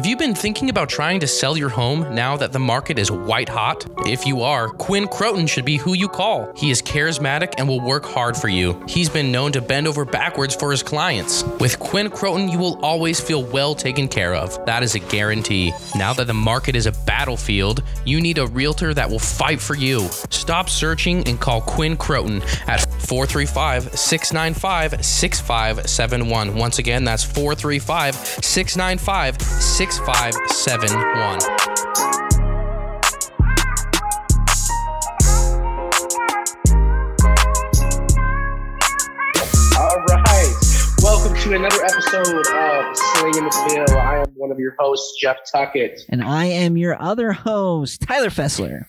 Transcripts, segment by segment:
Have you been thinking about trying to sell your home now that the market is white hot? If you are, Quinn Croton should be who you call. He is charismatic and will work hard for you. He's been known to bend over backwards for his clients. With Quinn Croton, you will always feel well taken care of. That is a guarantee. Now that the market is a battlefield, you need a realtor that will fight for you. Stop searching and call Quinn Croton at 435 695 6571. Once again, that's 435 695 6571. All right. Welcome to another episode of Slinging the Pill. I am one of your hosts, Jeff Tuckett. And I am your other host, Tyler Fessler.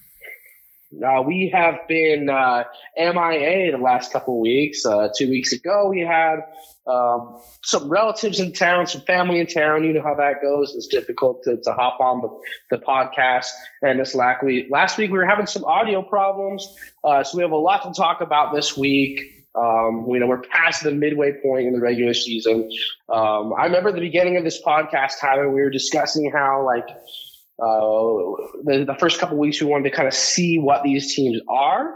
Uh, we have been uh, MIA the last couple of weeks. Uh, two weeks ago, we had um, some relatives in town, some family in town. You know how that goes. It's difficult to, to hop on the, the podcast. And this last week, last week we were having some audio problems. Uh, so we have a lot to talk about this week. Um, you know, we're past the midway point in the regular season. Um, I remember the beginning of this podcast, Tyler, we were discussing how like uh, the, the first couple weeks we wanted to kind of see what these teams are.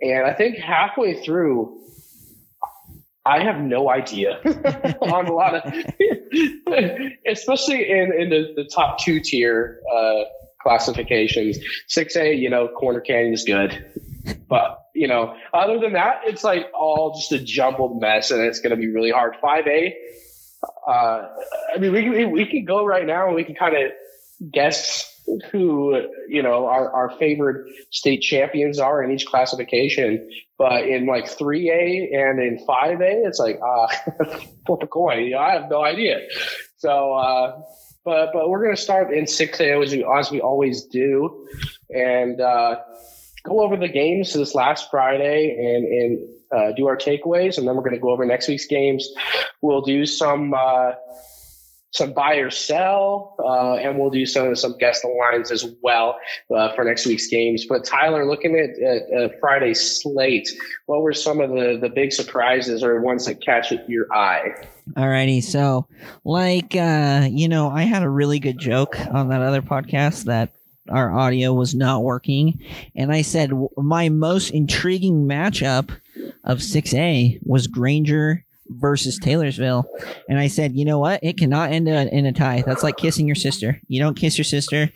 And I think halfway through, I have no idea on a lot of, especially in, in the, the top two tier uh, classifications. 6A, you know, Corner Canyon is good. But, you know, other than that, it's like all just a jumbled mess and it's going to be really hard. 5A, uh, I mean, we, we, we can go right now and we can kind of guess who you know our, our favored state champions are in each classification. But in like 3a and in 5a it's like uh flip a coin. You know, i have no idea. So uh but but we're going to start in 6a as we, as we always do. And uh go over the games this last friday and and uh, do our takeaways. And then we're going to go over next week's games. We'll do some uh some buy or sell, uh, and we'll do some some guest lines as well uh, for next week's games. But Tyler, looking at, at, Friday's slate, what were some of the the big surprises or ones that catch your eye? Alrighty, so like uh, you know, I had a really good joke on that other podcast that our audio was not working, and I said my most intriguing matchup of 6A was Granger versus Taylorsville. And I said, you know what? It cannot end in a, tie. That's like kissing your sister. You don't kiss your sister.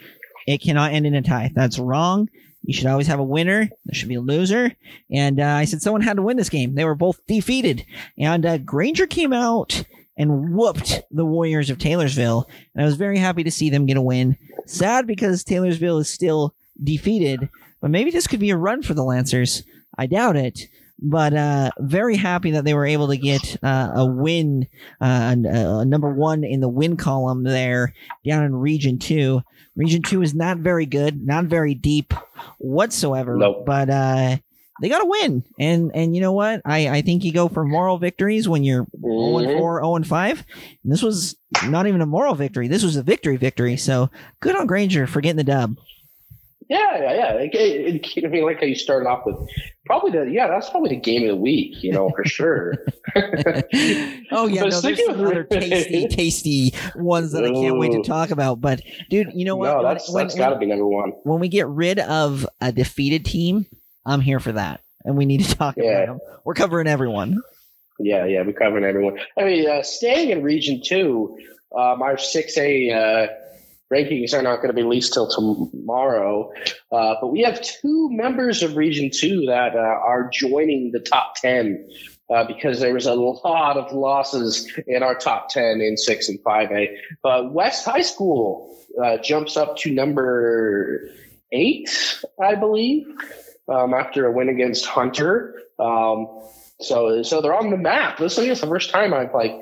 It cannot end in a tie. That's wrong. You should always have a winner. There should be a loser. And uh, I said someone had to win this game. They were both defeated. And uh, Granger came out and whooped the Warriors of Taylorsville. And I was very happy to see them get a win. Sad because Taylorsville is still defeated. But maybe this could be a run for the Lancers. I doubt it but uh, very happy that they were able to get uh, a win, uh, uh, number one in the win column there down in Region Two. Region Two is not very good, not very deep whatsoever. Nope. But uh, they got a win, and and you know what? I I think you go for moral victories when you're zero and four, zero and five. And this was not even a moral victory. This was a victory victory. So good on Granger for getting the dub. Yeah, yeah, yeah. It, it, it, I mean, like how you started off with probably the yeah, that's probably the game of the week, you know, for sure. oh yeah, But no, there's some other tasty, tasty ones that I can't wait to talk about. But dude, you know what? no, When- that's when, that's got to be number one. when we get rid of a defeated team, I'm here for that, and we need to talk Yeah. about them. We're covering everyone. Yeah, yeah, we're covering everyone. I mean, uh, staying in Region Two, um, our six A uh, rankings are not going to be released till tomorrow, uh, but we have two members of Region Two that uh, are joining the top ten. Uh, because there was a lot of losses in our top 10 in 6 and 5A. But West High School uh, jumps up to number 8, I believe, um, after a win against Hunter. Um, so, so they're on the map. This is the first time I've like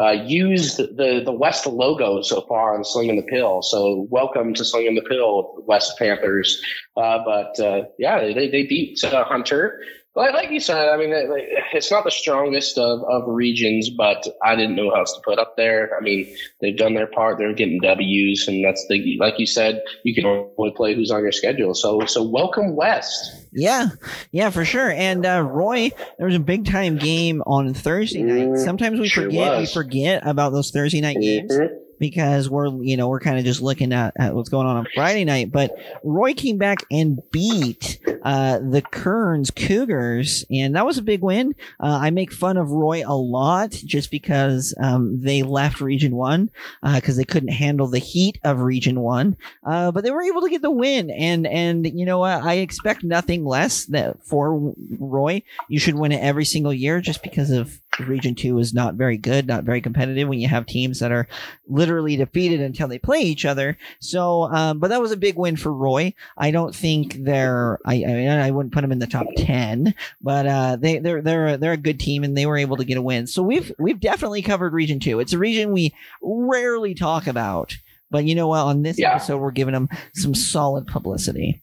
uh, used the the West logo so far on Slinging the Pill. So, welcome to Slinging the Pill, West Panthers. Uh, but uh, yeah, they they beat uh, Hunter. Like, like you said, I mean, like, it's not the strongest of, of regions, but I didn't know who else to put up there. I mean, they've done their part; they're getting W's, and that's the like you said, you can only play who's on your schedule. So, so welcome West. Yeah, yeah, for sure. And uh, Roy, there was a big time game on Thursday night. Mm, Sometimes we sure forget we forget about those Thursday night games. Mhm. Because we're you know we're kind of just looking at, at, what's going on on Friday night. But Roy came back and beat uh, the Kearns Cougars, and that was a big win. Uh, I make fun of Roy a lot just because um, they left Region One because uh, they couldn't handle the heat of Region One, uh, but they were able to get the win. And and you know I expect nothing less that for Roy. You should win it every single year just because of Region 2 is not very good, not very competitive when you have teams that are literally defeated until they play each other. So, um, but that was a big win for Roy. I don't think they're, I, I mean, I wouldn't put them in the top 10, but, uh, they, they're, they're, they're a good team and they were able to get a win. So we've, we've definitely covered Region 2. It's a region we rarely talk about. But you know what? On this yeah. episode, we're giving them some solid publicity.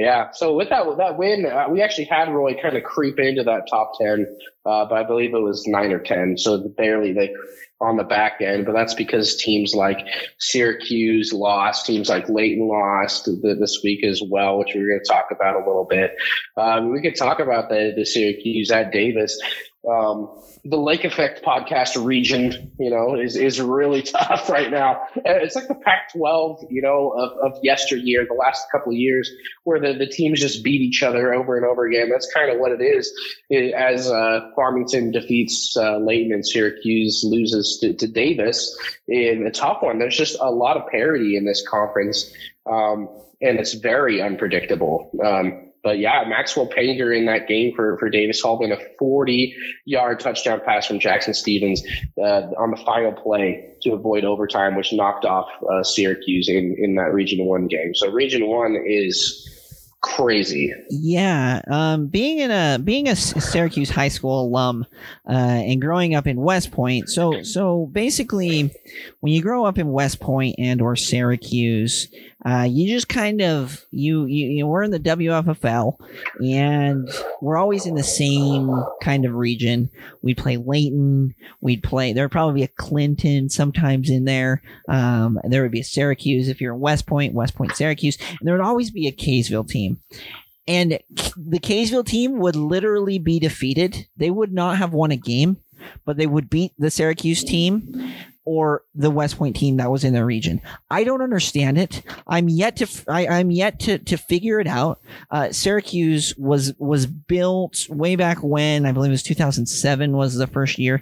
Yeah. So with that that win, uh, we actually had Roy kind of creep into that top ten, uh, but I believe it was nine or ten, so barely they on the back end. But that's because teams like Syracuse lost, teams like Layton lost this week as well, which we're going to talk about a little bit. Um, we could talk about the the Syracuse at Davis. Um, the Lake Effect podcast region, you know, is, is really tough right now. It's like the Pac 12, you know, of, of yesteryear, the last couple of years, where the, the teams just beat each other over and over again. That's kind of what it is as uh, Farmington defeats uh, Layton and Syracuse loses to, to Davis in a tough one. There's just a lot of parity in this conference. Um, and it's very unpredictable. Um, but yeah, Maxwell Painter in that game for, for Davis Hallman, a 40 yard touchdown pass from Jackson Stevens uh, on the final play to avoid overtime, which knocked off uh, Syracuse in, in that Region 1 game. So Region 1 is crazy. Yeah, um, being in a being a Syracuse high school alum uh, and growing up in West Point. So so basically, when you grow up in West Point and or Syracuse, uh, you just kind of you, you you we're in the WFFL and we're always in the same kind of region. We'd play Layton, we'd play there'd probably be a Clinton sometimes in there. Um, there would be a Syracuse if you're in West Point, West Point, Syracuse, and there would always be a Kaysville team. And the Kaysville team would literally be defeated. They would not have won a game, but they would beat the Syracuse team or the West Point team that was in the region. I don't understand it. I'm yet to I, am yet to to figure it out. Uh, Syracuse was was built way back when I believe it was 2007 was the first year,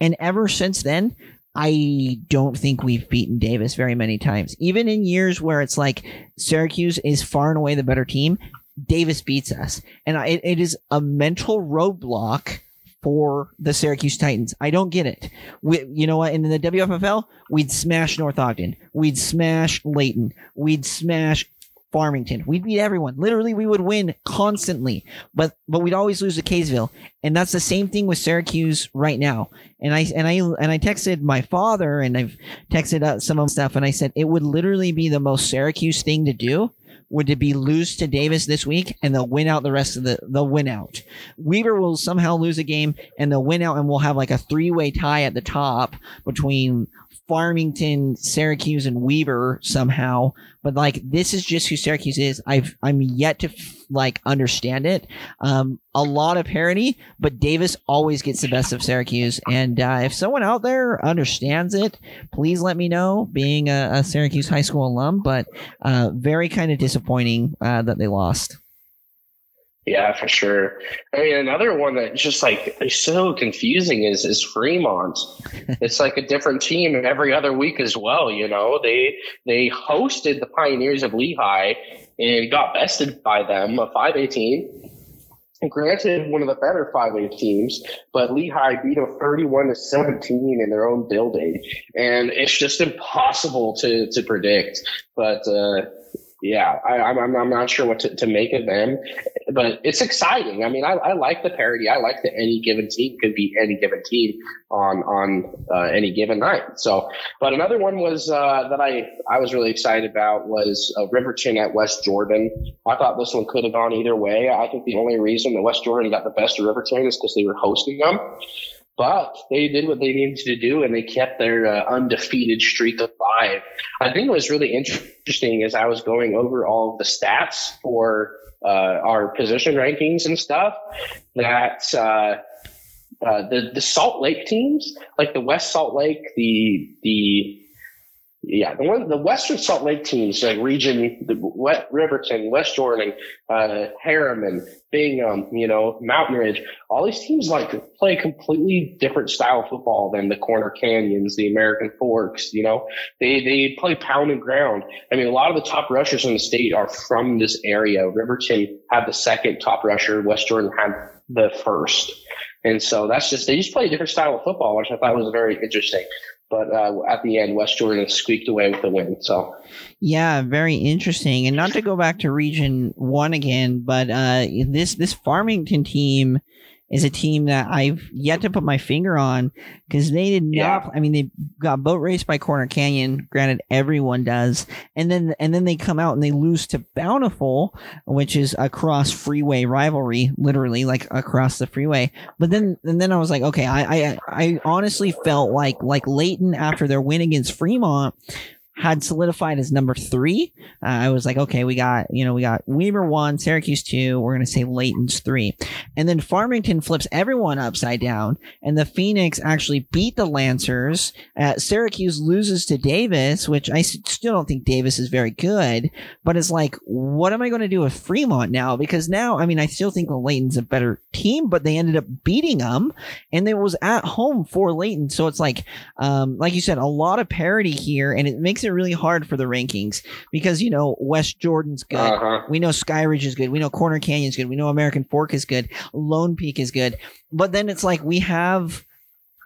and ever since then. I don't think we've beaten Davis very many times. Even in years where it's like Syracuse is far and away the better team, Davis beats us. And it is a mental roadblock for the Syracuse Titans. I don't get it. We, you know what? In the WFFL, we'd smash North Ogden. We'd smash Layton. We'd smash Farmington. We'd beat everyone. Literally, we would win constantly, but but we'd always lose to Kaysville, and that's the same thing with Syracuse right now. And I and I and I texted my father, and I've texted uh, some of stuff, and I said it would literally be the most Syracuse thing to do would it be lose to Davis this week and they'll win out the rest of the they'll win out. Weber will somehow lose a game and they'll win out and we'll have like a three way tie at the top between Farmington, Syracuse, and Weber somehow. But like this is just who Syracuse is. I've I'm yet to like understand it. Um, a lot of parody, but Davis always gets the best of Syracuse. And uh, if someone out there understands it, please let me know. Being a, a Syracuse high school alum, but uh, very kind of disappointing uh, that they lost. Yeah, for sure. I mean, another one that just like is so confusing is is Fremont. it's like a different team every other week as well. You know, they they hosted the Pioneers of Lehigh and got bested by them, a five A team. Granted, one of the better 5A teams, but Lehigh beat them 31 to 17 in their own building. And it's just impossible to, to predict. But, uh, yeah, I, am I'm, I'm not sure what to, to make of them, but it's exciting. I mean, I, I like the parity. I like that any given team could be any given team on on uh, any given night. So, but another one was uh, that I I was really excited about was uh, Riverton at West Jordan. I thought this one could have gone either way. I think the only reason that West Jordan got the best of Riverton is because they were hosting them. But they did what they needed to do, and they kept their uh, undefeated streak alive. I think it was really interesting as I was going over all of the stats for uh, our position rankings and stuff that uh, uh, the the Salt Lake teams, like the West Salt Lake, the the yeah, the one the Western Salt Lake teams like region, the Riverton, West Jordan, uh, Herriman, Bingham, you know, Mountain Ridge, all these teams like play completely different style of football than the Corner Canyons, the American Forks. You know, they they play pound and ground. I mean, a lot of the top rushers in the state are from this area. Riverton had the second top rusher. West Jordan had the first. And so that's just, they just play a different style of football, which I thought was very interesting. But uh, at the end, West Jordan squeaked away with the win. So, yeah, very interesting. And not to go back to Region One again, but uh, this this Farmington team is a team that I've yet to put my finger on because they did not. Yeah. I mean, they got boat raced by Corner Canyon. Granted, everyone does, and then and then they come out and they lose to Bountiful, which is across freeway rivalry, literally like across the freeway. But then and then I was like, okay, I I, I honestly felt like like Layton after their win against Fremont had solidified as number three. Uh, I was like, okay, we got, you know, we got Weber one, Syracuse two. We're going to say Layton's three. And then Farmington flips everyone upside down. And the Phoenix actually beat the Lancers. Uh, Syracuse loses to Davis, which I still don't think Davis is very good. But it's like, what am I going to do with Fremont now? Because now, I mean, I still think the Layton's a better team, but they ended up beating them. And it was at home for Layton. So it's like, um, like you said, a lot of parity here. And it makes it really hard for the rankings because you know West Jordan's good. Uh-huh. We know Skyridge is good. We know Corner Canyon's good. We know American Fork is good. Lone Peak is good. But then it's like we have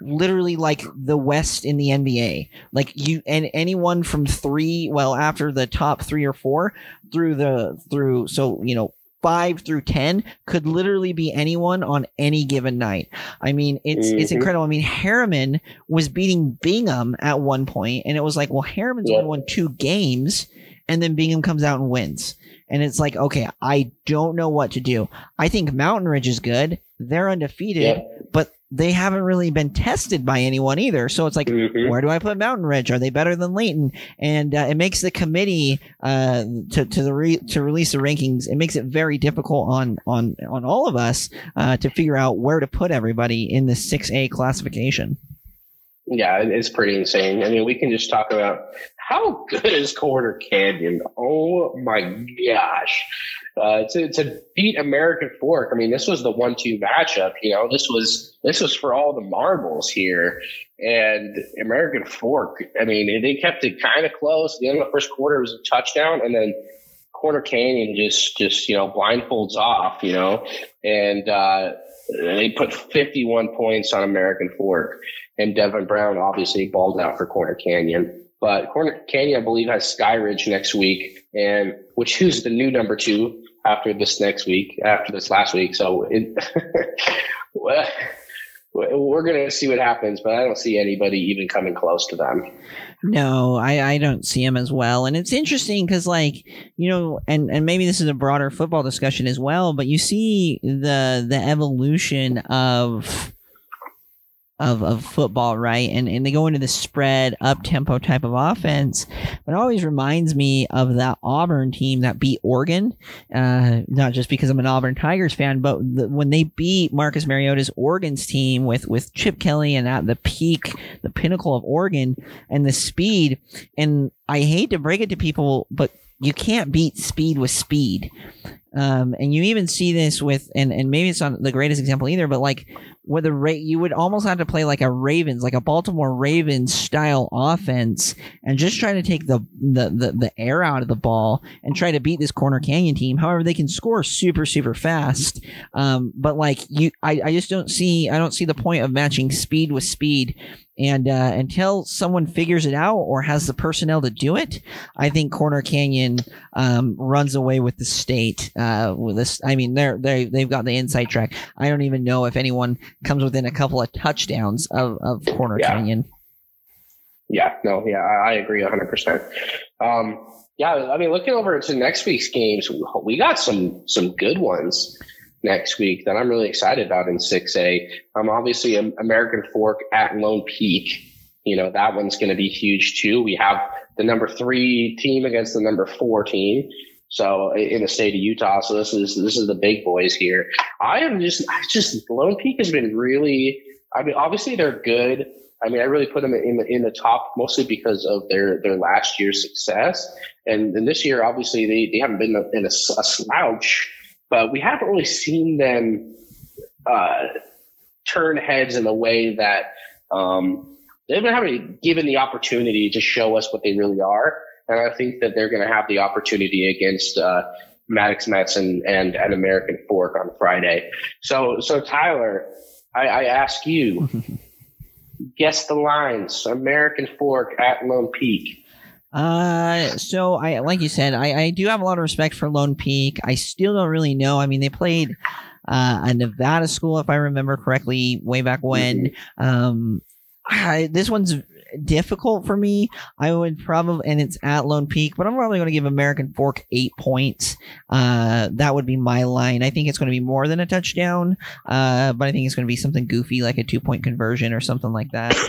literally like the West in the NBA. Like you and anyone from three, well, after the top three or four through the through so you know five through ten could literally be anyone on any given night. I mean, it's mm-hmm. it's incredible. I mean, Herriman was beating Bingham at one point, and it was like, well, Herriman's only won two games, and then Bingham comes out and wins. And it's like, okay, I don't know what to do. I think Mountain Ridge is good. They're undefeated, but they haven't really been tested by anyone either. So it's like, mm-hmm. where do I put Mountain Ridge? Are they better than Layton? And uh, it makes the committee uh, to to the re- to release the rankings. It makes it very difficult on on on all of us uh, to figure out where to put everybody in the six A classification. Yeah, it's pretty insane. I mean, we can just talk about how good is Corner Canyon? Oh my gosh. Uh, to, to beat American Fork, I mean, this was the one-two matchup. You know, this was this was for all the marbles here. And American Fork, I mean, they kept it kind of close. The end of the first quarter was a touchdown, and then Corner Canyon just just you know blindfolds off. You know, and uh, they put 51 points on American Fork, and Devin Brown obviously balled out for Corner Canyon. But Corner Canyon, I believe, has Skyridge next week, and which who's the new number two after this next week, after this last week. So it, we're going to see what happens, but I don't see anybody even coming close to them. No, I, I don't see him as well. And it's interesting because, like, you know, and, and maybe this is a broader football discussion as well, but you see the the evolution of of, of football, right? And and they go into the spread up tempo type of offense. But it always reminds me of that Auburn team that beat Oregon. Uh, not just because I'm an Auburn Tigers fan, but the, when they beat Marcus Mariota's Oregon's team with with Chip Kelly and at the peak, the pinnacle of Oregon and the speed. And I hate to break it to people, but you can't beat speed with speed. Um, and you even see this with, and, and maybe it's not the greatest example either, but like with a Ra- you would almost have to play like a Ravens, like a Baltimore Ravens style offense, and just try to take the, the the the air out of the ball and try to beat this Corner Canyon team. However, they can score super super fast, um, but like you, I, I just don't see I don't see the point of matching speed with speed. And uh, until someone figures it out or has the personnel to do it, I think Corner Canyon um, runs away with the state. Uh, with this, I mean, they're they they've got the inside track. I don't even know if anyone comes within a couple of touchdowns of, of Corner yeah. Canyon. Yeah, no, yeah, I, I agree 100%. Um, yeah, I mean, looking over to next week's games, we got some some good ones next week that I'm really excited about in 6A. Um, obviously, American Fork at Lone Peak. You know, that one's going to be huge too. We have the number three team against the number four team. So in the state of Utah, so this is this is the big boys here. I am just I just Lone Peak has been really. I mean, obviously they're good. I mean, I really put them in the, in the top mostly because of their, their last year's success. And, and this year, obviously, they, they haven't been in a, a slouch, but we haven't really seen them uh, turn heads in a way that um, they haven't given the opportunity to show us what they really are. And I think that they're going to have the opportunity against uh, Maddox Mets and, and an American Fork on Friday. So, so Tyler, I, I ask you, guess the lines. American Fork at Lone Peak. Uh, so I like you said, I, I do have a lot of respect for Lone Peak. I still don't really know. I mean, they played uh, a Nevada school, if I remember correctly, way back when. Mm-hmm. Um, I, this one's difficult for me. I would probably, and it's at Lone Peak, but I'm probably going to give American Fork eight points. Uh, that would be my line. I think it's going to be more than a touchdown, uh, but I think it's going to be something goofy like a two point conversion or something like that.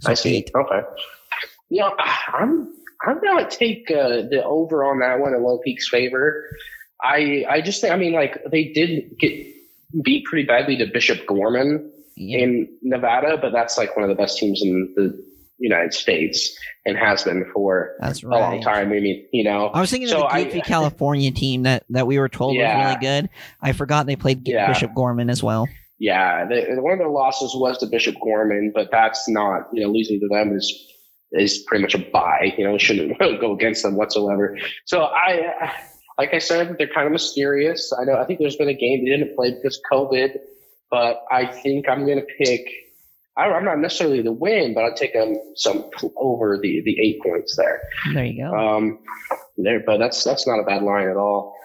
So I see. Eight. Okay. Yeah, I'm I'm gonna take uh, the over on that one in Lone Peak's favor. I I just think I mean like they did get beat pretty badly to Bishop Gorman. In Nevada, but that's like one of the best teams in the United States and has been for that's right. a long time. I mean, you know, I was thinking so of the goofy I, California team that that we were told yeah. was really good. I forgot they played yeah. Bishop Gorman as well. Yeah, one of their losses was to Bishop Gorman, but that's not you know losing to them is is pretty much a buy. You know, shouldn't go against them whatsoever. So I, like I said, they're kind of mysterious. I know. I think there's been a game they didn't play because COVID but I think I'm going to pick. I'm not necessarily the win, but I'll take them some over the the eight points there. There you go. Um, there, but that's that's not a bad line at all.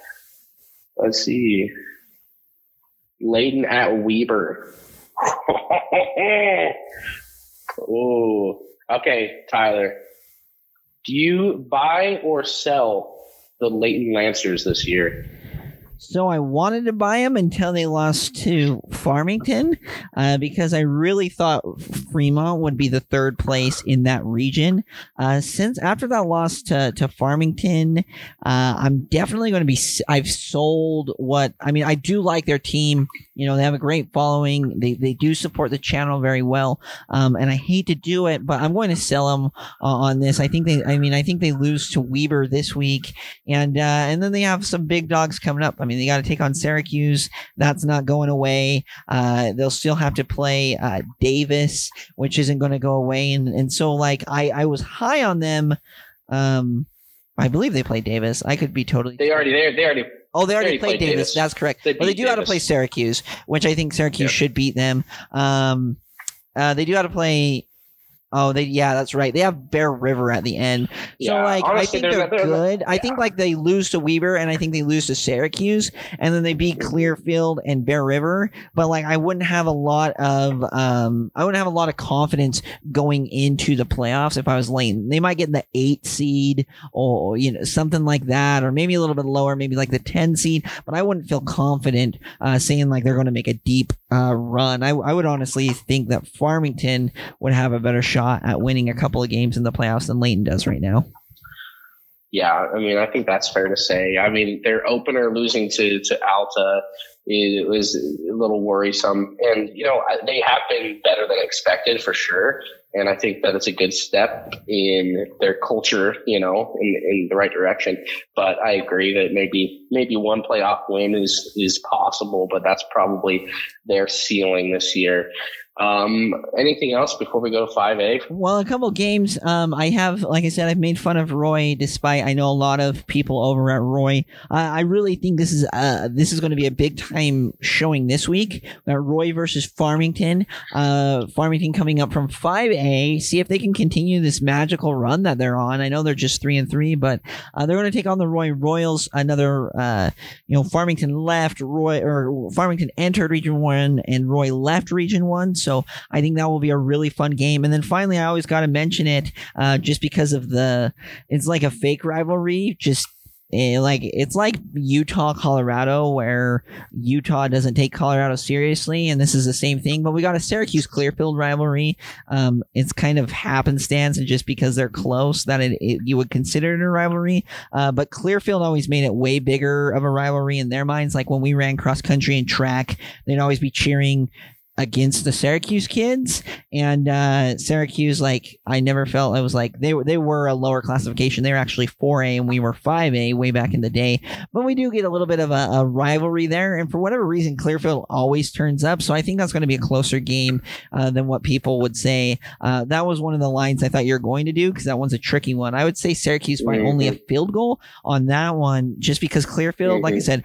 Let's see. Layton at Weber. oh, okay, Tyler. Do you buy or sell the Layton Lancers this year? So I wanted to buy them until they lost to Farmington uh, because I really thought Fremont would be the third place in that region. Uh, since after that loss to, to Farmington, uh, I'm definitely going to be. I've sold what I mean. I do like their team. You know, they have a great following. They, they do support the channel very well. Um, and I hate to do it, but I'm going to sell them uh, on this. I think they. I mean, I think they lose to Weber this week, and uh, and then they have some big dogs coming up. I mean they got to take on Syracuse. That's not going away. Uh, they'll still have to play uh, Davis, which isn't going to go away. And and so like I I was high on them. Um, I believe they played Davis. I could be totally. They already they, they already. Oh, they already, they played, played Davis. Davis. That's correct. They, well, they do Davis. have to play Syracuse, which I think Syracuse yep. should beat them. Um, uh, they do have to play Oh, they yeah, that's right. They have Bear River at the end. So like honestly, I think they're, they're good. yeah. I think like they lose to Weber and I think they lose to Syracuse and then they beat Clearfield and Bear River. But like I wouldn't have a lot of um I wouldn't have a lot of confidence going into the playoffs if I was Lane. They might get the eight seed or you know something like that, or maybe a little bit lower, maybe like the ten seed. But I wouldn't feel confident uh, saying like they're going to make a deep uh, run. I, I would honestly think that Farmington would have a better shot shot at winning a couple of games in the playoffs than Layton does right now. Yeah, I mean, I think that's fair to say. I mean, their opener losing to to Alta it was a little worrisome, and you know they have been better than expected for sure. And I think that it's a good step in their culture, you know, in, in the right direction. But I agree that maybe maybe one playoff win is is possible, but that's probably their ceiling this year. Um, anything else before we go to 5A? Well, a couple games. Um, I have, like I said, I've made fun of Roy, despite I know a lot of people over at Roy. I really think this is uh, this is going to be a big time showing this week. We Roy versus Farmington. Uh, Farmington coming up from 5A. See if they can continue this magical run that they're on. I know they're just three and three, but uh, they're going to take on the Roy Royals. Another, uh, you know, Farmington left Roy or Farmington entered Region One, and Roy left Region One. So I think that will be a really fun game. And then finally, I always got to mention it uh, just because of the, it's like a fake rivalry. Just eh, like it's like Utah Colorado where Utah doesn't take Colorado seriously and this is the same thing but we got a Syracuse Clearfield rivalry um, it's kind of happenstance and just because they're close that it, it you would consider it a rivalry uh, but Clearfield always made it way bigger of a rivalry in their minds like when we ran cross country and track they'd always be cheering against the Syracuse kids, and uh, Syracuse like I never felt I was like they were they were a lower classification. They were actually four A and we were five A way back in the day. But we do get a little bit of a, a, rivalry there, and for whatever reason, Clearfield always turns up. So I think that's going to be a closer game uh, than what people would say. Uh, that was one of the lines I thought you were going to do because that one's a tricky one. I would say Syracuse by mm-hmm. only a field goal on that one, just because Clearfield, mm-hmm. like I mm-hmm. said,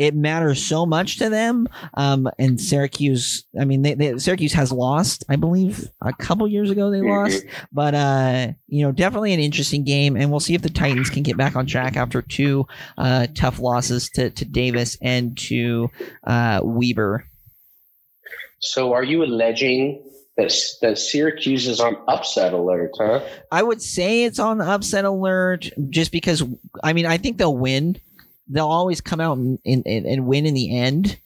it matters so much to them. Um, and Syracuse, I mean, they, they, Syracuse has lost, I believe, a couple years ago they lost, but uh, you know, definitely an interesting game, and we'll see if the Titans can get back on track after two uh, tough losses to to Davis and to uh, Weber. So, are you alleging that, that Syracuse is on upset alert, huh? I would say it's on upset alert just because, I mean, I think they'll win they'll always come out and, and, and win in the end.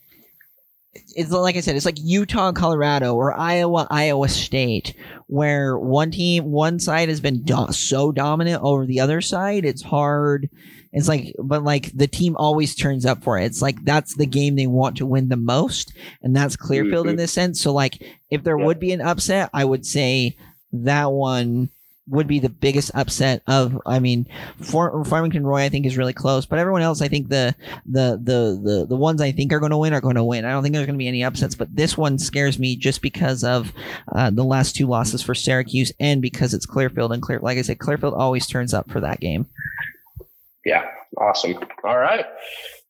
It's like I said, it's like Utah, Colorado, or Iowa, Iowa State, where one team, one side has been do- so dominant over the other side. It's hard. It's like, but like the team always turns up for it. It's like that's the game they want to win the most, and that's Clearfield mm-hmm. in this sense. So, like, if there yeah. would be an upset, I would say that one would be the biggest upset of I mean For, Farmington Roy I think is really close but everyone else I think the the the the, the ones I think are going to win are going to win I don't think there's going to be any upsets but this one scares me just because of uh, the last two losses for Syracuse and because it's Clearfield and Clear like I said Clearfield always turns up for that game yeah awesome all right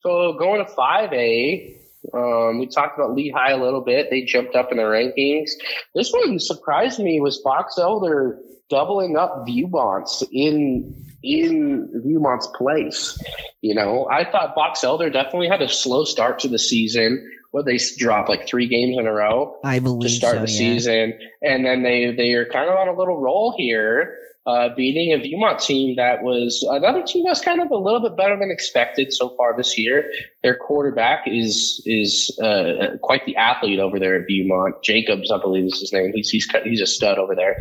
so going to 5A um, we talked about Lehigh a little bit. They jumped up in the rankings. This one surprised me was Box Elder doubling up Viewmont's in in Viewmont's place. You know, I thought Box Elder definitely had a slow start to the season. Where they dropped like three games in a row I believe to start so, the yeah. season, and then they they are kind of on a little roll here uh, beating a Viewmont team that was another team that's kind of a little bit better than expected so far this year. Their quarterback is is uh, quite the athlete over there at Viewmont. Jacobs, I believe is his name. He's he's he's a stud over there.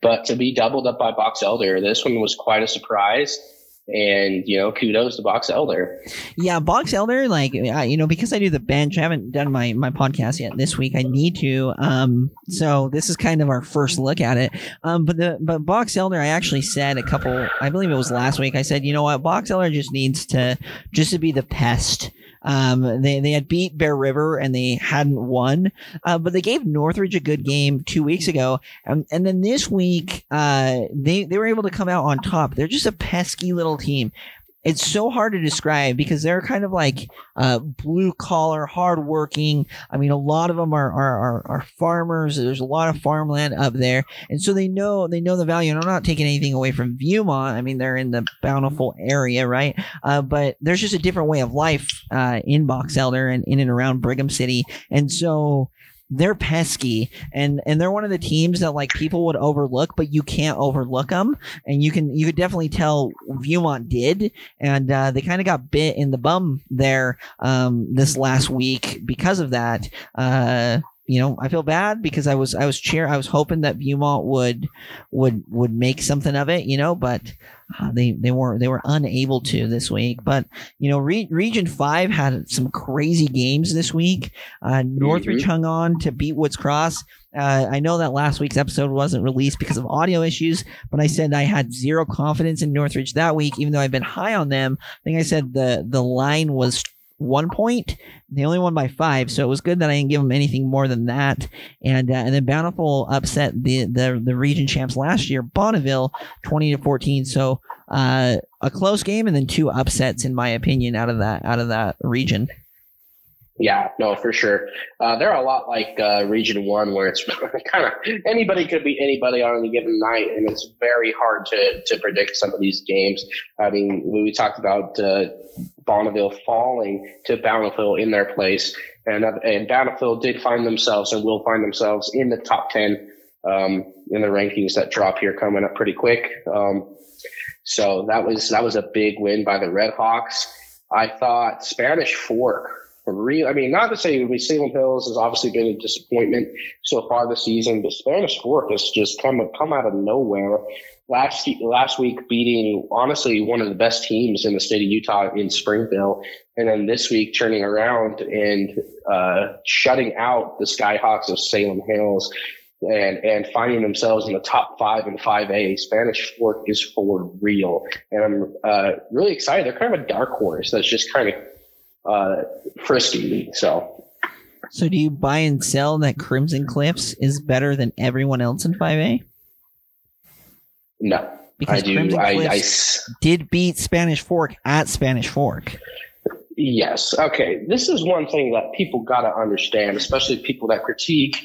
But to be doubled up by Box Elder, this one was quite a surprise and you know kudos to box elder. Yeah box elder like you know because i do the bench i haven't done my my podcast yet this week i need to um so this is kind of our first look at it. Um but the but box elder i actually said a couple i believe it was last week i said you know what? Box elder just needs to just to be the pest um, they, they had beat Bear River and they hadn't won, uh, but they gave Northridge a good game two weeks ago. And, and then this week, uh, they, they were able to come out on top. They're just a pesky little team it's so hard to describe because they're kind of like uh, blue collar, hardworking. I mean, a lot of them are, are, are, are, farmers. There's a lot of farmland up there, and so they know they know the value. And I'm not taking anything away from Viewmont. I mean, they're in the bountiful area, right? Uh, but there's just a different way of life uh, in Box Elder and in and around Brigham City, and so they're pesky and and they're one of the teams that like people would overlook but you can't overlook them and you can you could definitely tell Viewmont did. And uh, they kind of got bit in the bum there um, this last week because of that. Uh, you know, I feel bad because I was I was cheer I was hoping that Viewmont would would would make something of it, you know, but uh, they they were they were unable to this week. But you know, Re- Region Five had some crazy games this week. Uh, Northridge mm-hmm. hung on to beat Woods Cross. Uh, I know that last week's episode wasn't released because of audio issues, but I said I had zero confidence in Northridge that week, even though I've been high on them. I think I said the the line was one point. They only won by five, so it was good that I didn't give them anything more than that. And uh, and then Bountiful upset the, the the region champs last year, Bonneville, twenty to fourteen. So uh, a close game and then two upsets, in my opinion, out of that out of that region. Yeah, no, for sure. Uh, they're a lot like uh, Region One, where it's kind of anybody could be anybody on any given night, and it's very hard to to predict some of these games. I mean, we talked about uh, Bonneville falling to Bountiful in their place, and uh, and Bountiful did find themselves and will find themselves in the top ten um, in the rankings that drop here coming up pretty quick. Um, so that was that was a big win by the Red Hawks. I thought Spanish Fork real. I mean, not to say mean, Salem Hills has obviously been a disappointment so far this season, but Spanish Fork has just come come out of nowhere last last week beating honestly one of the best teams in the state of Utah in Springville, and then this week turning around and uh, shutting out the Skyhawks of Salem Hills. And, and finding themselves in the top five in 5A. Spanish Fork is for real. And I'm uh, really excited. They're kind of a dark horse that's just kind of uh, frisky. So So do you buy and sell that Crimson Cliffs is better than everyone else in 5A? No, Because I do. Crimson I, I did beat Spanish Fork at Spanish Fork. Yes. Okay. This is one thing that people got to understand, especially people that critique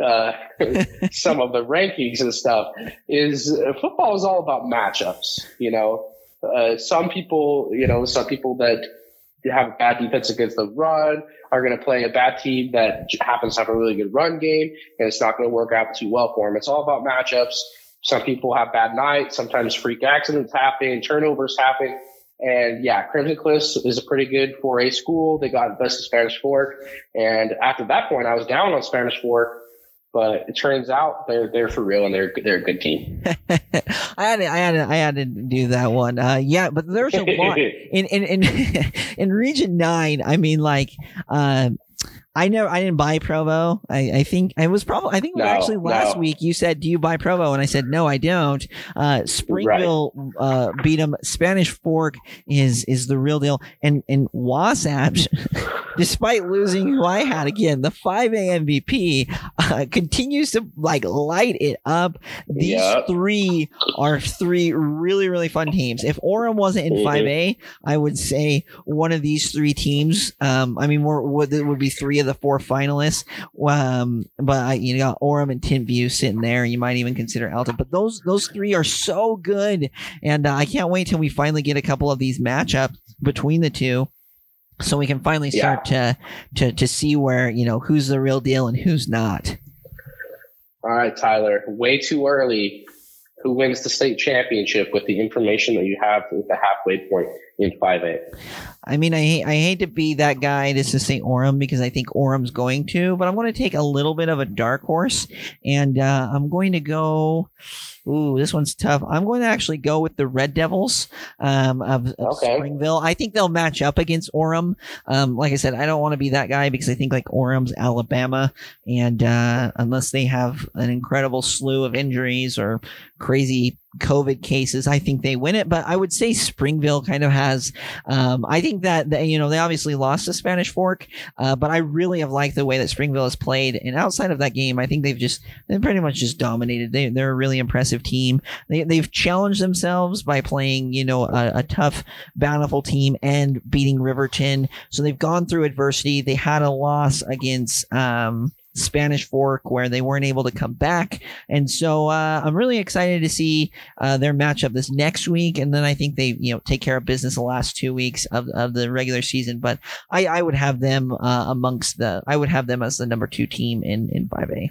uh, some of the rankings and stuff. Is uh, football is all about matchups. You know, uh, some people, you know, some people that have a bad defense against the run are going to play a bad team that happens to have a really good run game, and it's not going to work out too well for them. It's all about matchups. Some people have bad nights. Sometimes freak accidents happen, turnovers happen. And yeah, Crimson Cliffs is a pretty good 4A school. They got best of Spanish Fork. And after that point, I was down on Spanish Fork, but it turns out they're they're for real and they're they're a good team. I had to, I had to, I had to do that one. Uh, yeah, but there's a lot in in in, in Region Nine. I mean, like, uh, I never, I didn't buy Provo. I, I think I was probably, I think No, actually last no. week. You said, "Do you buy Provo?" And I said, "No, I don't." Uh, Springville uh, beat them. Spanish Fork is is the real deal, and and Wasatch, despite losing who I had again, the five A MVP uh, continues to like light it up. These Yep. three are three really really fun teams. If Orem wasn't in Mhm. five A, I would say one of these three teams. Um, I mean, more would it would be three of the four finalists. Um, but I, you got Orem and Timpview sitting there. You might even consider Alta. But those those three are so good, and uh, I can't wait till we finally get a couple of these matchups between the two. So we can finally Yeah. start to, to to see where you know who's the real deal and who's not. All right, Tyler, way too early. Who wins the state championship with the information that you have at the halfway point in 5A? I mean, I hate, I hate to be that guy to say Orem because I think Orem's going to, but I'm going to take a little bit of a dark horse, and uh, I'm going to go. Ooh, this one's tough. I'm going to actually go with the Red Devils um, of, of Okay. Springville. I think they'll match up against Orem. Um, like I said, I don't want to be that guy because I think like Orem's Alabama, and uh, unless they have an incredible slew of injuries or crazy COVID cases, I think they win it. But I would say Springville kind of has. Um, I think that they, you know they obviously lost to Spanish Fork, uh, but I really have liked the way that Springville has played. And outside of that game, I think they've just they've pretty much just dominated. They they're a really impressive team. They they've challenged themselves by playing you know a, a tough, bountiful team and beating Riverton. So they've gone through adversity. They had a loss against. Um, Spanish Fork, where they weren't able to come back, and so uh, I'm really excited to see uh, their matchup this next week, and then I think they you know take care of business the last two weeks of, of the regular season. But I, I would have them uh, amongst the I would have them as the number two team in in five A.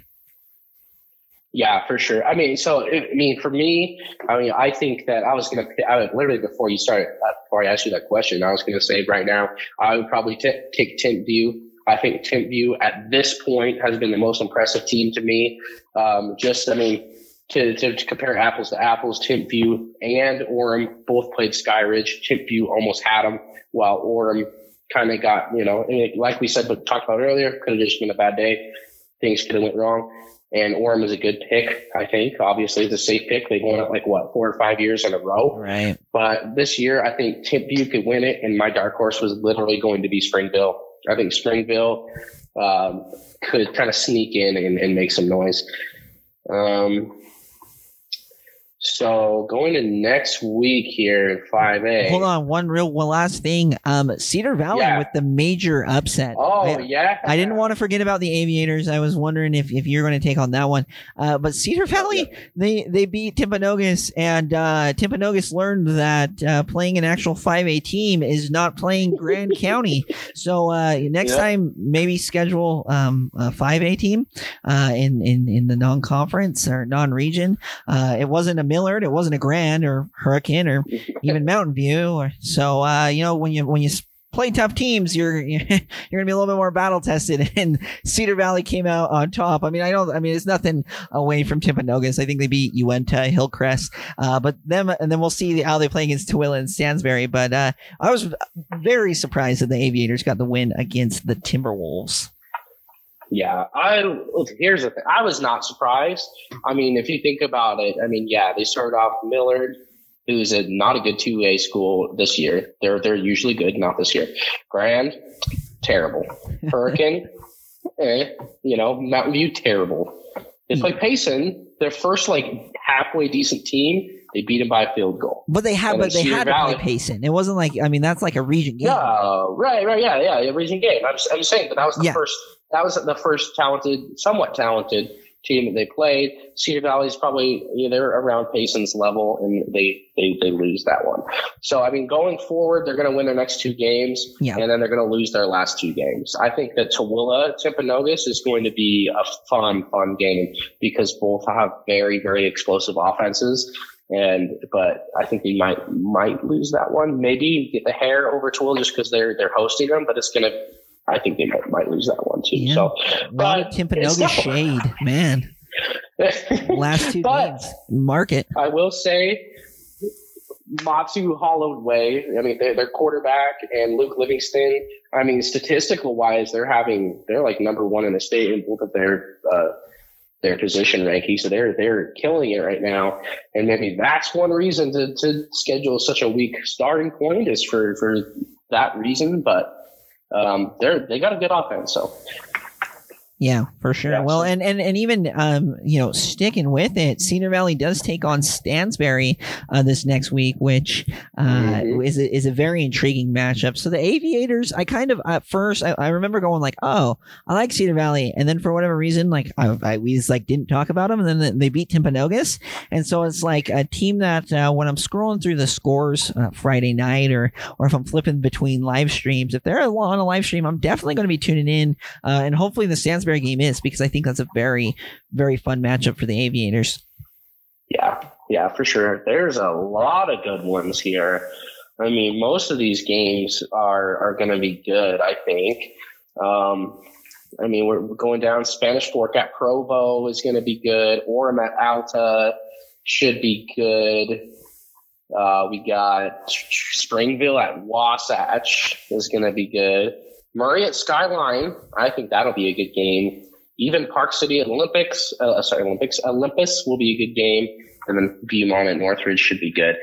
Yeah, for sure. I mean, so I mean, for me, I mean, I think that I was gonna, I would, literally before you started, uh, before I asked you that question, I was gonna say right now, I would probably t- take Timpview. I think View at this point has been the most impressive team to me. Um, just, I mean, to, to, to compare apples to apples, View and Orem both played Sky Ridge. Timpview almost had them, while Orem kind of got, you know, like we said, but talked about earlier, could have just been a bad day. Things could have went wrong. And Orem is a good pick, I think. Obviously, it's a safe pick. They've won it like what four or five years in a row. Right. But this year, I think View could win it, and my dark horse was literally going to be Springville. I think Springville um, could kind of sneak in and, and make some noise. Um, so going to next week here in five A. Hold on, one real one last thing. Um, Cedar Valley Yeah. with the major upset. Oh I, yeah, I didn't want to forget about the Aviators. I was wondering if, if you're going to take on that one. Uh, but Cedar Valley, they they beat Timpanogos, and uh, Timpanogos learned that uh, playing an actual 5A team is not playing Grand County. So uh, next Yep. time, maybe schedule um, a 5A team uh, in, in, in the non conference or non region. Uh, it wasn't a Millard, it wasn't a Grand or Hurricane or even Mountain View. Or, so uh, you know when you when you play tough teams, you're you're gonna be a little bit more battle tested. And Cedar Valley came out on top. I mean, I don't. I mean, it's nothing away from Timpanogos. I think they beat Uinta, Hillcrest, uh, but them, and then we'll see how they play against Tooele and Stansbury. But uh, I was very surprised that the Aviators got the win against the Timberwolves. Yeah, I here's the thing. I was not surprised. I mean, if you think about it, I mean, yeah, they started off Millard, who's a not a good two A school this year. They're they're usually good, not this year. Grand, terrible. Hurricane, eh, you know, Mountain View, terrible. They play Payson, their first like halfway decent team. They beat them by a field goal. But they had, And but they had to Valley- play Payson. It wasn't like I mean that's like a region game. Yeah, right, right, yeah, yeah, a region game. I'm, I'm saying, but that was the Yeah. first. That was the first talented, somewhat talented team that they played. Cedar Valley's probably you know, they're around Payson's level, and they they they lose that one. So I mean, going forward, they're going to win their next two games, Yeah. and then they're going to lose their last two games. I think that Tooele Timpanogos is going to be a fun, fun game because both have very, very explosive offenses. And but I think they might might lose that one. Maybe get the hair over Tooele just because they're they're hosting them, but it's gonna. I think they might, might lose that one too. Yeah. So, A lot of but Timpanogos shade, man. Last two But- games, market. I will say, Matsu hollowed way. I mean, their quarterback and Luke Livingston. I mean, statistical wise, they're having they're like number one in the state in both of their uh, their position rankings. So they're they're killing it right now. And maybe that's one reason to, to schedule such a weak starting point is for for that reason. But um, they're they got a good offense. So Yeah, for sure. Yeah, well, so- and and and even um, you know, sticking with it, Cedar Valley does take on Stansbury uh, this next week, which uh, Mhm. is a, is a very intriguing matchup. So the Aviators, I kind of at first I, I remember going like, oh, I like Cedar Valley, and then for whatever reason, like I, I we just like didn't talk about them, and then they beat Timpanogos, and so it's like a team that uh, when I'm scrolling through the scores uh, Friday night, or or if I'm flipping between live streams, if they're on a live stream, I'm definitely going to be tuning in uh, and hopefully the Stansbury game is because I think that's a very, very fun matchup for the Aviators. Yeah, yeah, for sure. There's a lot of good ones here. I mean, most of these games are are going to be good. I think. Um, I mean, we're we're going down Spanish Fork at Provo is going to be good. Orem at Alta should be good. Uh, we got Springville at Wasatch is going to be good. Murray at Skyline, I think that'll be a good game. Even Park City at Olympics, uh, sorry, Olympics, Olympus will be a good game, and then Viewmont at Northridge should be good.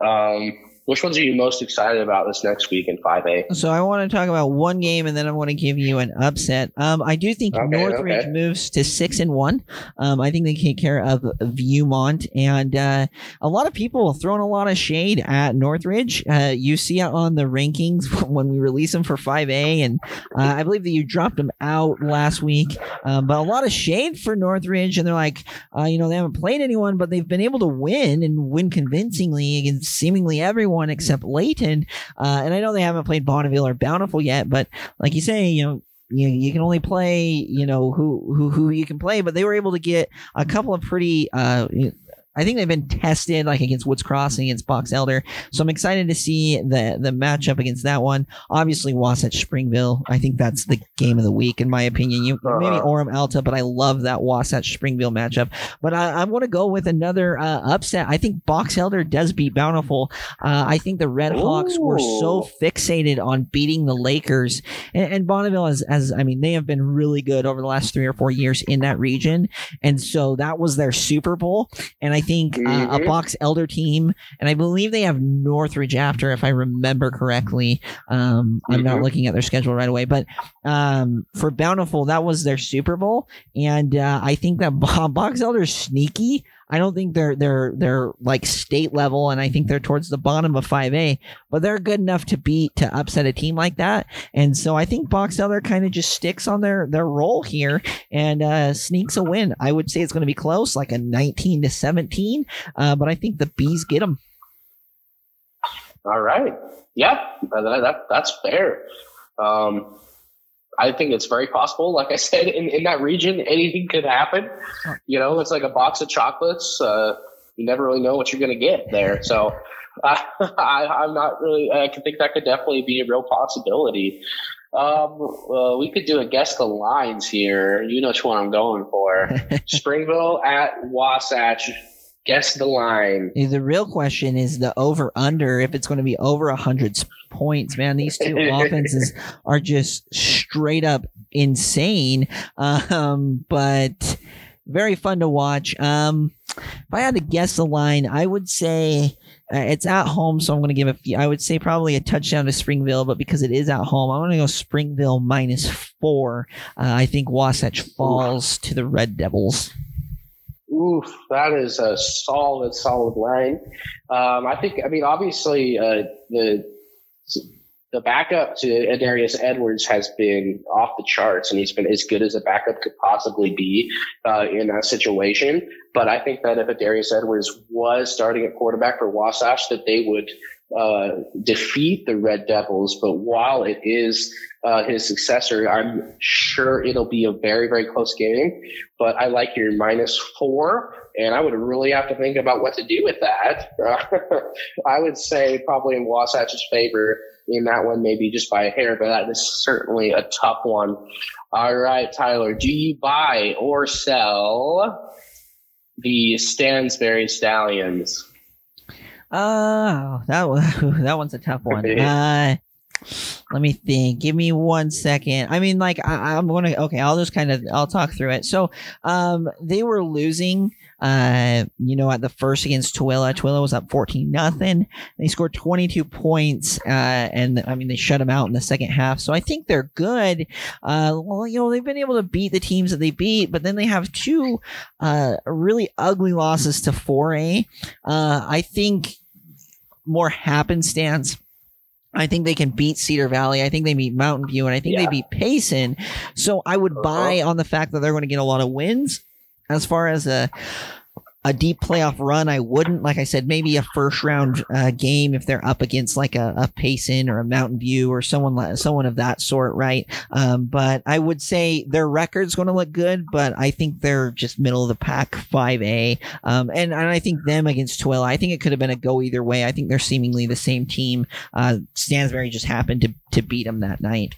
Um, which ones are you most excited about this next week in 5A? So I want to talk about one game, and then I want to give you an upset. Um, I do think Okay, Northridge okay. moves to six and one. Um, I think they take care of Viewmont, and uh, a lot of people thrown a lot of shade at Northridge. Uh, you see it on the rankings when we release them for five A, and uh, I believe that you dropped them out last week. Um, but a lot of shade for Northridge, and they're like, uh, you know, they haven't played anyone, but they've been able to win and win convincingly against seemingly everyone except Layton. Uh, and I know they haven't played Bonneville or Bountiful yet, but like you say, you know. You, you can only play you know who, who who you can play but they were able to get a couple of pretty uh I think they've been tested like against Woods Cross and against Box Elder. So I'm excited to see the the matchup against that one. Obviously Wasatch Springville. I think that's the game of the week in my opinion. You maybe Uh-huh. Orem Alta, but I love that Wasatch Springville matchup. But I, I'm going to go with another uh, upset. I think Box Elder does beat Bountiful. Uh, I think the Red Hawks were so fixated on beating the Lakers, and, and Bonneville as as I mean they have been really good over the last three or four years in that region, and so that was their Super Bowl. And I think uh, a Mhm. Box Elder team, and I believe they have Northridge after, if I remember correctly. Um, I'm not Mhm. looking at their schedule right away, but um, for Bountiful, that was their Super Bowl, and uh, I think that Box Elder is sneaky. I don't think they're they're they're like state level, and I think they're towards the bottom of 5A, but they're good enough to beat to upset a team like that. And so I think Box Elder kind of just sticks on their their role here and uh, sneaks a win. I would say it's going to be close, like a 19 to 17, uh, but I think the bees get them. All right. Yep. That, that, that's fair. Um, I think it's very possible. Like I said, in, in that region, anything could happen. You know, it's like a box of chocolates. Uh, you never really know what you're going to get there. So I, am not really. I can think that could definitely be a real possibility. Um, well, we could do a guess the lines here. You know which one I'm going for. Springville at Wasatch. Guess the line. The real question is the over under. If it's going to be over hundred points, man, these two offenses are just straight up insane. Um, but very fun to watch. Um, if I had to guess the line, I would say uh, it's at home, so I'm going to give a few. I would say probably a touchdown to Springville, but because it is at home, I'm going to go Springville minus four. Uh, I think Wasatch falls to the Red Devils. Oof, that is a solid, solid line. Um, I think, I mean, obviously, uh, the the backup to Darius Edwards has been off the charts, and he's been as good as a backup could possibly be uh, in that situation. But I think that if Darius Edwards was starting at quarterback for Wasatch, that they would uh, defeat the Red Devils. But while it is uh, his successor, I'm sure it'll be a very, very close game. But I like your minus four, and I would really have to think about what to do with that. I would say probably in Wasatch's favor in that one, maybe just by a hair, but that is certainly a tough one. All right, Tyler, do you buy or sell the Stansbury Stallions? Oh, that one, that one's a tough one. Uh, let me think. Give me one second. I mean, like I, am gonna. Okay, I'll just kind of. I'll talk through it. So, um, they were losing uh, you know, at the first against Tooele, Tooele was up 14 nothing. They scored 22 points, uh, and I mean, they shut them out in the second half. So I think they're good. Uh, well, you know, they've been able to beat the teams that they beat, but then they have two, uh, really ugly losses to 4A. Uh, I think more happenstance. I think they can beat Cedar Valley. I think they beat Mountain View, and I think yeah. they beat Payson. So I would uh-huh. buy on the fact that they're going to get a lot of wins. As far as a a deep playoff run, I wouldn't. Like I said, maybe a first round uh, game if they're up against like a, a Payson or a Mountain View or someone someone of that sort, right? Um, but I would say their record's going to look good, but I think they're just middle of the pack, five A. Um, and, and I think them against Tooele, I think it could have been a go either way. I think they're seemingly the same team. Uh, Stansbury just happened to to beat them that night.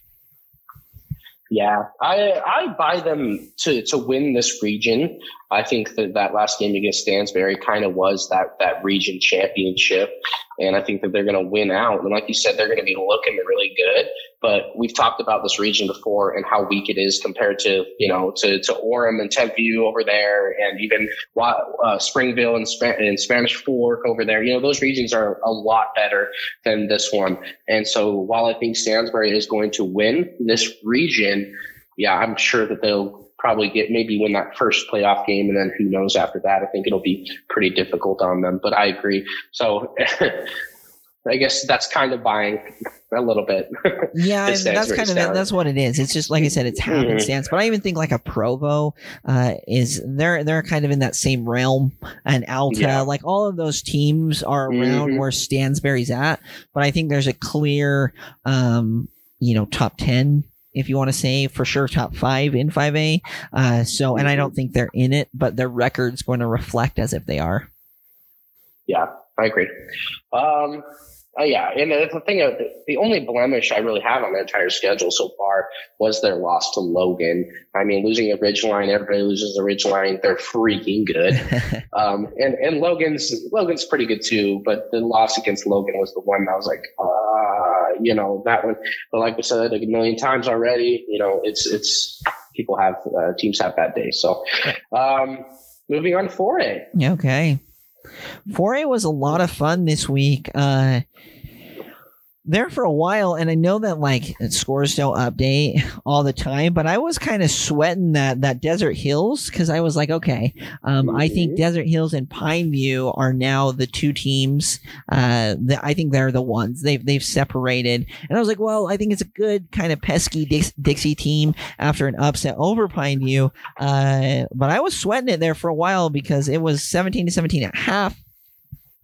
Yeah, I I buy them to to win this region. I think that that last game against Stansbury kind of was that that region championship, and I think that they're going to win out. And like you said, they're going to be looking really good. But we've talked about this region before and how weak it is compared to you know to to Orem and Timpview over there, and even uh, Springville and, Sp- and Spanish Fork over there. You know those regions are a lot better than this one. And so while I think Stansbury is going to win this region, yeah, I'm sure that they'll probably get maybe win that first playoff game, and then who knows after that. I think it'll be pretty difficult on them. But I agree. So I guess that's kind of buying a little bit. Yeah, that's kind of that's what it is. It's just like I said, it's mm-hmm. happenstance. Mm-hmm. But I even think like a Provo uh, is they're they're kind of in that same realm, and Alta, yeah. like all of those teams are around mm-hmm. where Stansbury's at. But I think there's a clear, um, you know, top ten if you want to say for sure top five in 5A. Uh, so, and I don't think they're in it, but their record's going to reflect as if they are. Yeah, I agree. Um, uh, yeah, and the thing, uh, the only blemish I really have on the entire schedule so far was their loss to Logan. I mean, losing a Ridgeline, everybody loses a Ridgeline. They're freaking good. um, and and Logan's Logan's pretty good too, but the loss against Logan was the one that was like, uh, you know, that one. But like I said like a million times already, you know, it's it's people have uh, teams have bad days. So, um, moving on to 4A. Okay. 4A was a lot of fun this week. Uh, there for a while, and I know that like scores don't update all the time, but I was kind of sweating that that Desert Hills because I was like, okay, um, mm-hmm. I think mm-hmm. Desert Hills and Pineview are now the two teams. Uh, that I think they're the ones they've they've separated, and I was like, well, I think it's a good kind of pesky Dix- Dixie team after an upset over Pineview. Uh, but I was sweating it there for a while because it was seventeen to seventeen at half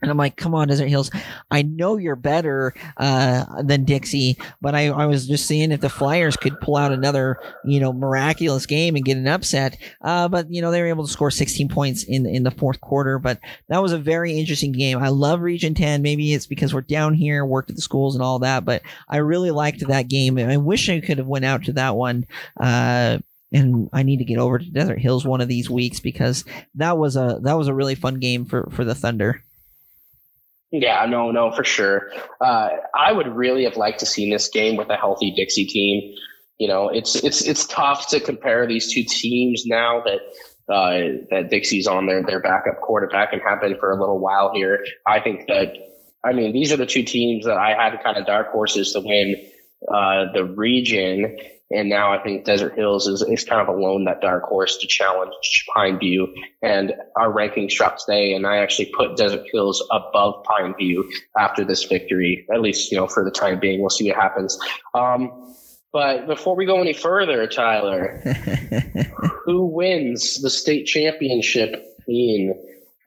And I'm like, come on, Desert Hills. I know you're better uh, than Dixie, but I, I was just seeing if the Flyers could pull out another, you know, miraculous game and get an upset. Uh, but you know, they were able to score 16 points in in the fourth quarter. But that was a very interesting game. I love Region 10. Maybe it's because we're down here, worked at the schools and all that, but I really liked that game. I wish I could have went out to that one. Uh, and I need to get over to Desert Hills one of these weeks because that was a that was a really fun game for for the Thunder. Yeah, no, no, for sure. Uh, I would really have liked to seen this game with a healthy Dixie team. You know, it's it's it's tough to compare these two teams now that uh, that Dixie's on their their backup quarterback and have been for a little while here. I think that I mean these are the two teams that I had kind of dark horses to win uh, the region, and now I think Desert Hills is, is kind of alone that dark horse to challenge Pine View. And our rankings dropped today, and I actually put Desert Hills above Pine View after this victory, at least, you know, for the time being. We'll see what happens. Um, but before we go any further, Tyler, who wins the state championship in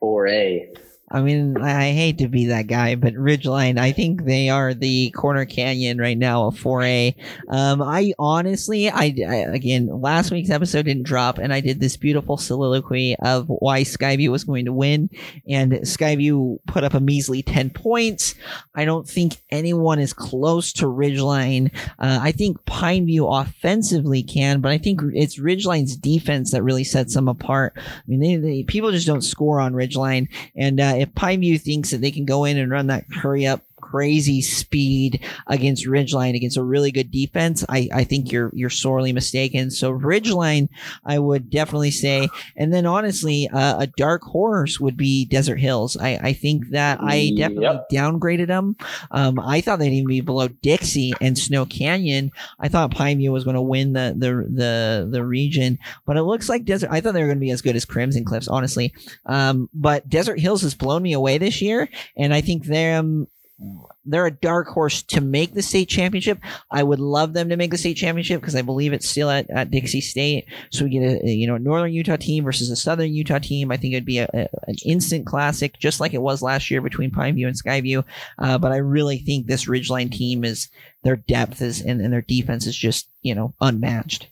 4A? I mean, I hate to be that guy, but Ridgeline, I think they are the corner canyon right now of 4A. Um, I honestly, I, I, again, last week's episode didn't drop, and I did this beautiful soliloquy of why Skyview was going to win, and Skyview put up a measly 10 points. I don't think anyone is close to Ridgeline. Uh, I think Pineview offensively can, but I think it's Ridgeline's defense that really sets them apart. I mean, they, they people just don't score on Ridgeline, and uh, if Pineview thinks that they can go in and run that hurry up crazy speed against Ridgeline against a really good defense, I, I think you're you're sorely mistaken. So Ridgeline, I would definitely say, and then honestly, uh, a dark horse would be Desert Hills. I, I think that I definitely yep. downgraded them. Um, I thought they'd even be below Dixie and Snow Canyon. I thought Pineview was going to win the the the the region, but it looks like Desert. I thought they were going to be as good as Crimson Cliffs, honestly. Um, but Desert Hills has blown me away this year, and I think them they're a dark horse to make the state championship. I would love them to make the state championship because I believe it's still at, at Dixie State. So we get a, a, you know Northern Utah team versus a Southern Utah team. I think it'd be a, a, an instant classic, just like it was last year between Pineview and Skyview. Uh, but I really think this Ridgeline team is their depth is and, and their defense is just you know unmatched.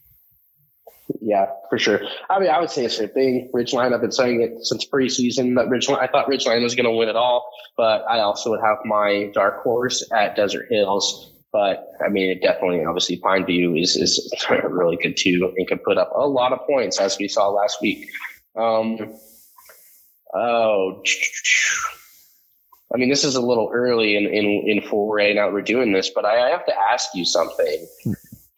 Yeah, for sure. I mean, I would say the same thing. Ridgeline, I've been saying it since preseason that Ridgeline, I thought Ridgeline was going to win it all, but I also would have my dark horse at Desert Hills. But I mean, it definitely, obviously, Pine View is, is really good too and can put up a lot of points as we saw last week. Um, oh, I mean, this is a little early in, in, in 4A now we're doing this, but I have to ask you something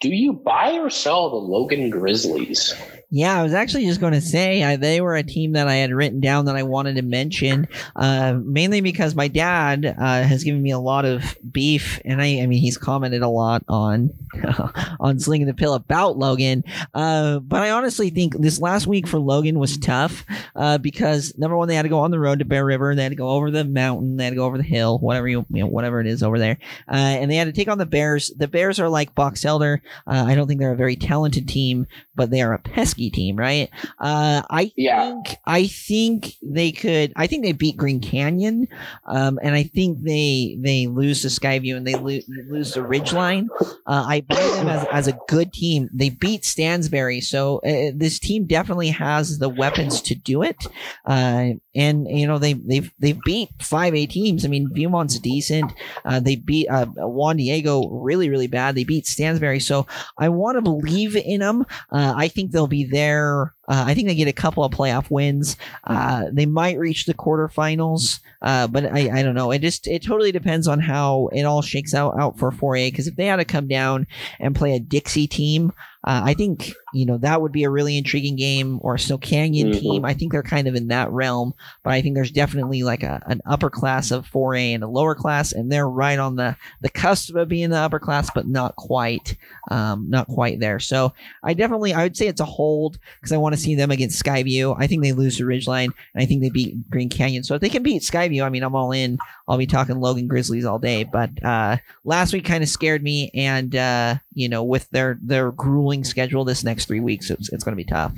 do you buy or sell the Logan Grizzlies? Yeah, I was actually just going to say uh, they were a team that I had written down that I wanted to mention, uh, mainly because my dad uh, has given me a lot of beef, and I, I mean, he's commented a lot on on slinging the pill about Logan. Uh, but I honestly think this last week for Logan was tough uh, because number one, they had to go on the road to Bear River, they had to go over the mountain, they had to go over the hill, whatever you, you know, whatever it is over there, uh, and they had to take on the Bears. The Bears are like Box Elder. I don't think they're a very talented team, but they are a pesky team, right? Uh, I yeah. think I think they could. I think they beat Green Canyon, um, and I think they they lose to Skyview and they lo- lose to Ridgeline. Uh, I buy them as, as a good team. They beat Stansbury, so uh, this team definitely has the weapons to do it. Uh, and you know they they've they've beat five A teams. I mean Viewmont's decent. Uh, they beat uh, Juan Diego really really bad. They beat Stansbury, so I want to believe in them. Uh, I think they'll be there. Uh, I think they get a couple of playoff wins. Uh, they might reach the quarterfinals, uh, but I, I don't know. It just it totally depends on how it all shakes out out for 4A. Because if they had to come down and play a Dixie team, uh, I think you know that would be a really intriguing game or a Snow Canyon mm-hmm. team. I think they're kind of in that realm, but I think there's definitely like a, an upper class of 4A and a lower class, and they're right on the the cusp of being the upper class, but not quite, um, not quite there. So I definitely I would say it's a hold because I want to see them against Skyview. I think they lose to Ridgeline, and I think they beat Green Canyon. So if they can beat Skyview, I mean I'm all in. I'll be talking Logan Grizzlies all day. But uh, last week kind of scared me, and uh, you know with their their grueling schedule this next three weeks, it's, it's going to be tough.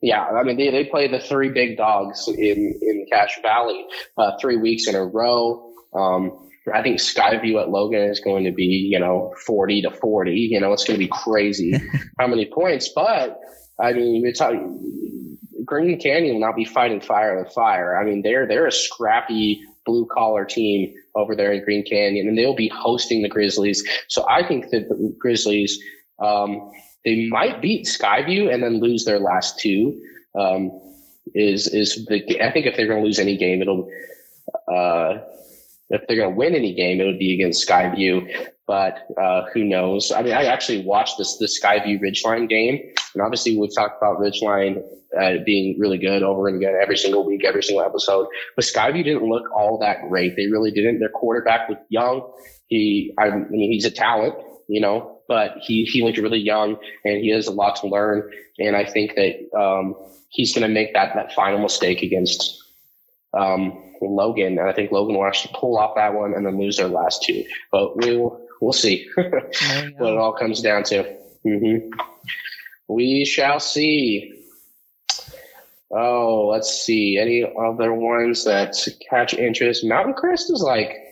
Yeah, I mean they, they play the three big dogs in in Cache Valley uh, three weeks in a row. Um, I think Skyview at Logan is going to be you know forty to forty. You know it's going to be crazy how many points, but I mean it's how Green Canyon will not be fighting fire with fire. I mean they're they're a scrappy blue collar team over there in Green Canyon, and they'll be hosting the Grizzlies. So I think that the Grizzlies. Um, they might beat Skyview and then lose their last two. Um, is is the I think if they're going to lose any game, it'll uh, if they're going to win any game, it would be against Skyview. But uh, who knows? I mean, I actually watched this the Skyview Ridgeline game, and obviously we've talked about Ridgeline uh, being really good over and again every single week, every single episode. But Skyview didn't look all that great. They really didn't. Their quarterback was young. He, I mean, he's a talent, you know, but he, he looked really young and he has a lot to learn. And I think that um, he's going to make that, that final mistake against um, Logan. And I think Logan will actually pull off that one and then lose their last two. But we'll, we'll see what it all comes down to. Mm-hmm. We shall see. Oh, let's see. Any other ones that catch interest? Mountain Crest is like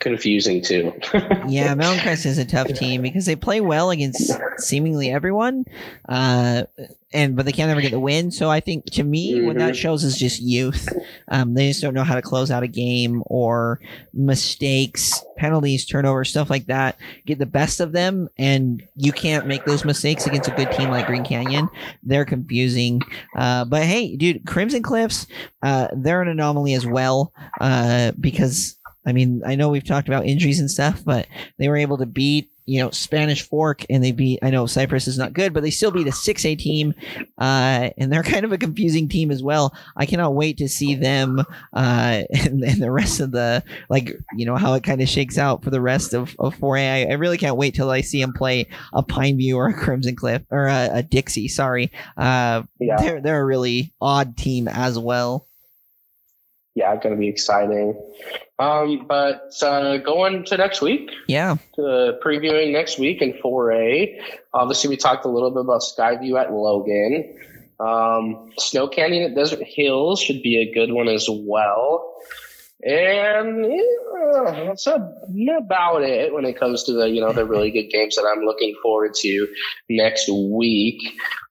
confusing too. yeah, Mountain Crest is a tough team because they play well against seemingly everyone, uh, and but they can't ever get the win. So I think to me, mm-hmm. what that mm-hmm. shows is just youth. Um, they just don't know how to close out a game or mistakes, penalties, turnovers, stuff like that. Get the best of them, and you can't make those mistakes against a good team like Green Canyon. They're confusing. Uh, but hey, dude, Crimson Cliffs, uh, they're an anomaly as well uh, because I mean, I know we've talked about injuries and stuff, but they were able to beat, you know, Spanish Fork and they beat, I know Cyprus is not good, but they still beat a 6A team. Uh, and they're kind of a confusing team as well. I cannot wait to see them, uh, and, and the rest of the, like, you know, how it kind of shakes out for the rest of, of 4A. I, I really can't wait till I see them play a Pineview or a Crimson Cliff or a, a Dixie. Sorry. Uh, yeah. they're, they're a really odd team as well yeah, going to be exciting. Um, but uh, going to next week. Yeah. To previewing next week in 4A. Obviously, we talked a little bit about Skyview at Logan. Um, Snow Canyon at Desert Hills should be a good one as well. And yeah, that's about it when it comes to the you know the really good games that I'm looking forward to next week.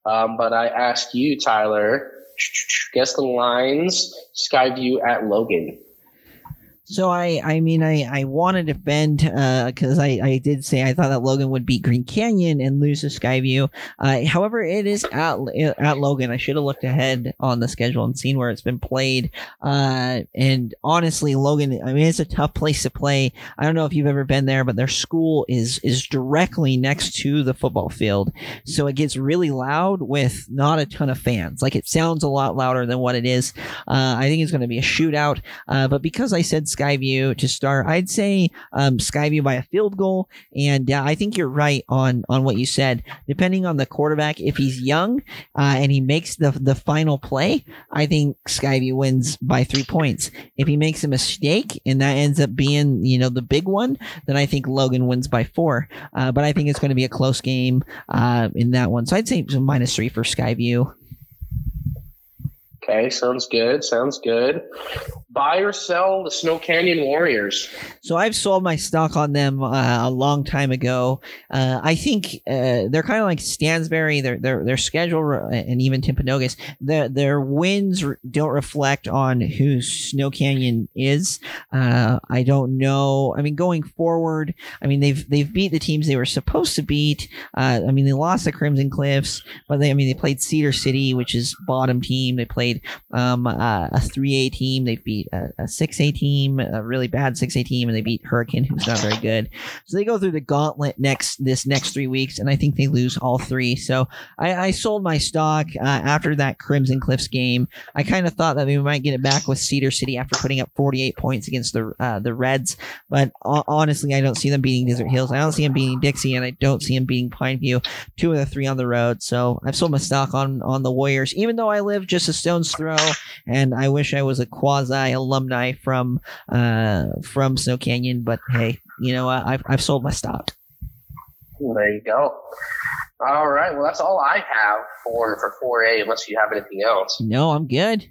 Um, but I ask you, Tyler, guess the lines Skyview at Logan. So I, I mean, I, I want to defend because uh, I, I did say I thought that Logan would beat Green Canyon and lose to Skyview. Uh, however, it is at at Logan. I should have looked ahead on the schedule and seen where it's been played. Uh, and honestly, Logan, I mean, it's a tough place to play. I don't know if you've ever been there, but their school is is directly next to the football field, so it gets really loud with not a ton of fans. Like it sounds a lot louder than what it is. Uh, I think it's going to be a shootout. Uh, but because I said Skyview to start. I'd say um, Skyview by a field goal, and uh, I think you're right on on what you said. Depending on the quarterback, if he's young uh, and he makes the the final play, I think Skyview wins by three points. If he makes a mistake and that ends up being you know the big one, then I think Logan wins by four. Uh, but I think it's going to be a close game uh, in that one. So I'd say minus three for Skyview. Okay, sounds good. Sounds good buy or sell the Snow Canyon Warriors? So I've sold my stock on them uh, a long time ago. Uh, I think uh, they're kind of like Stansbury. Their their their schedule and even Timpanogos. Their their wins don't reflect on who Snow Canyon is. Uh, I don't know. I mean, going forward, I mean they've they've beat the teams they were supposed to beat. Uh, I mean they lost the Crimson Cliffs, but they I mean they played Cedar City, which is bottom team. They played um, uh, a three A team. They beat a, a 6A team, a really bad 6A team, and they beat Hurricane, who's not very good. So they go through the gauntlet next this next three weeks, and I think they lose all three. So I, I sold my stock uh, after that Crimson Cliffs game. I kind of thought that we might get it back with Cedar City after putting up 48 points against the uh, the Reds, but honestly, I don't see them beating Desert Hills. I don't see them beating Dixie, and I don't see them beating Pineview. Two of the three on the road. So I've sold my stock on on the Warriors, even though I live just a stone's throw, and I wish I was a quasi alumni from uh, from Snow Canyon. But hey, you know, I've I've sold my stock. There you go. All right. Well, that's all I have for for 4A, unless you have anything else. No, I'm good.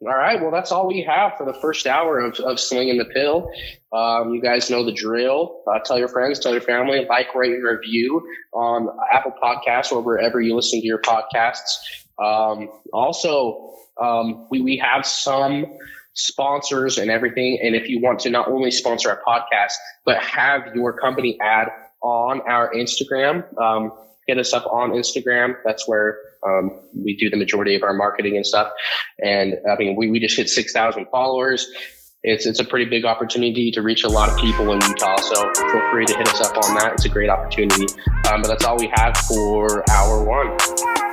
All right. Well, that's all we have for the first hour of, of Slinging the Pill. Um, you guys know the drill. Uh, tell your friends, tell your family, like, rate, and review on Apple Podcasts or wherever you listen to your podcasts. Um, also, um, we, we have some sponsors and everything. And if you want to not only sponsor our podcast, but have your company ad on our Instagram, um, hit us up on Instagram. That's where um, we do the majority of our marketing and stuff. And I mean, we, we just hit 6,000 followers. It's, it's a pretty big opportunity to reach a lot of people in Utah. So feel free to hit us up on that. It's a great opportunity. Um, but that's all we have for hour one.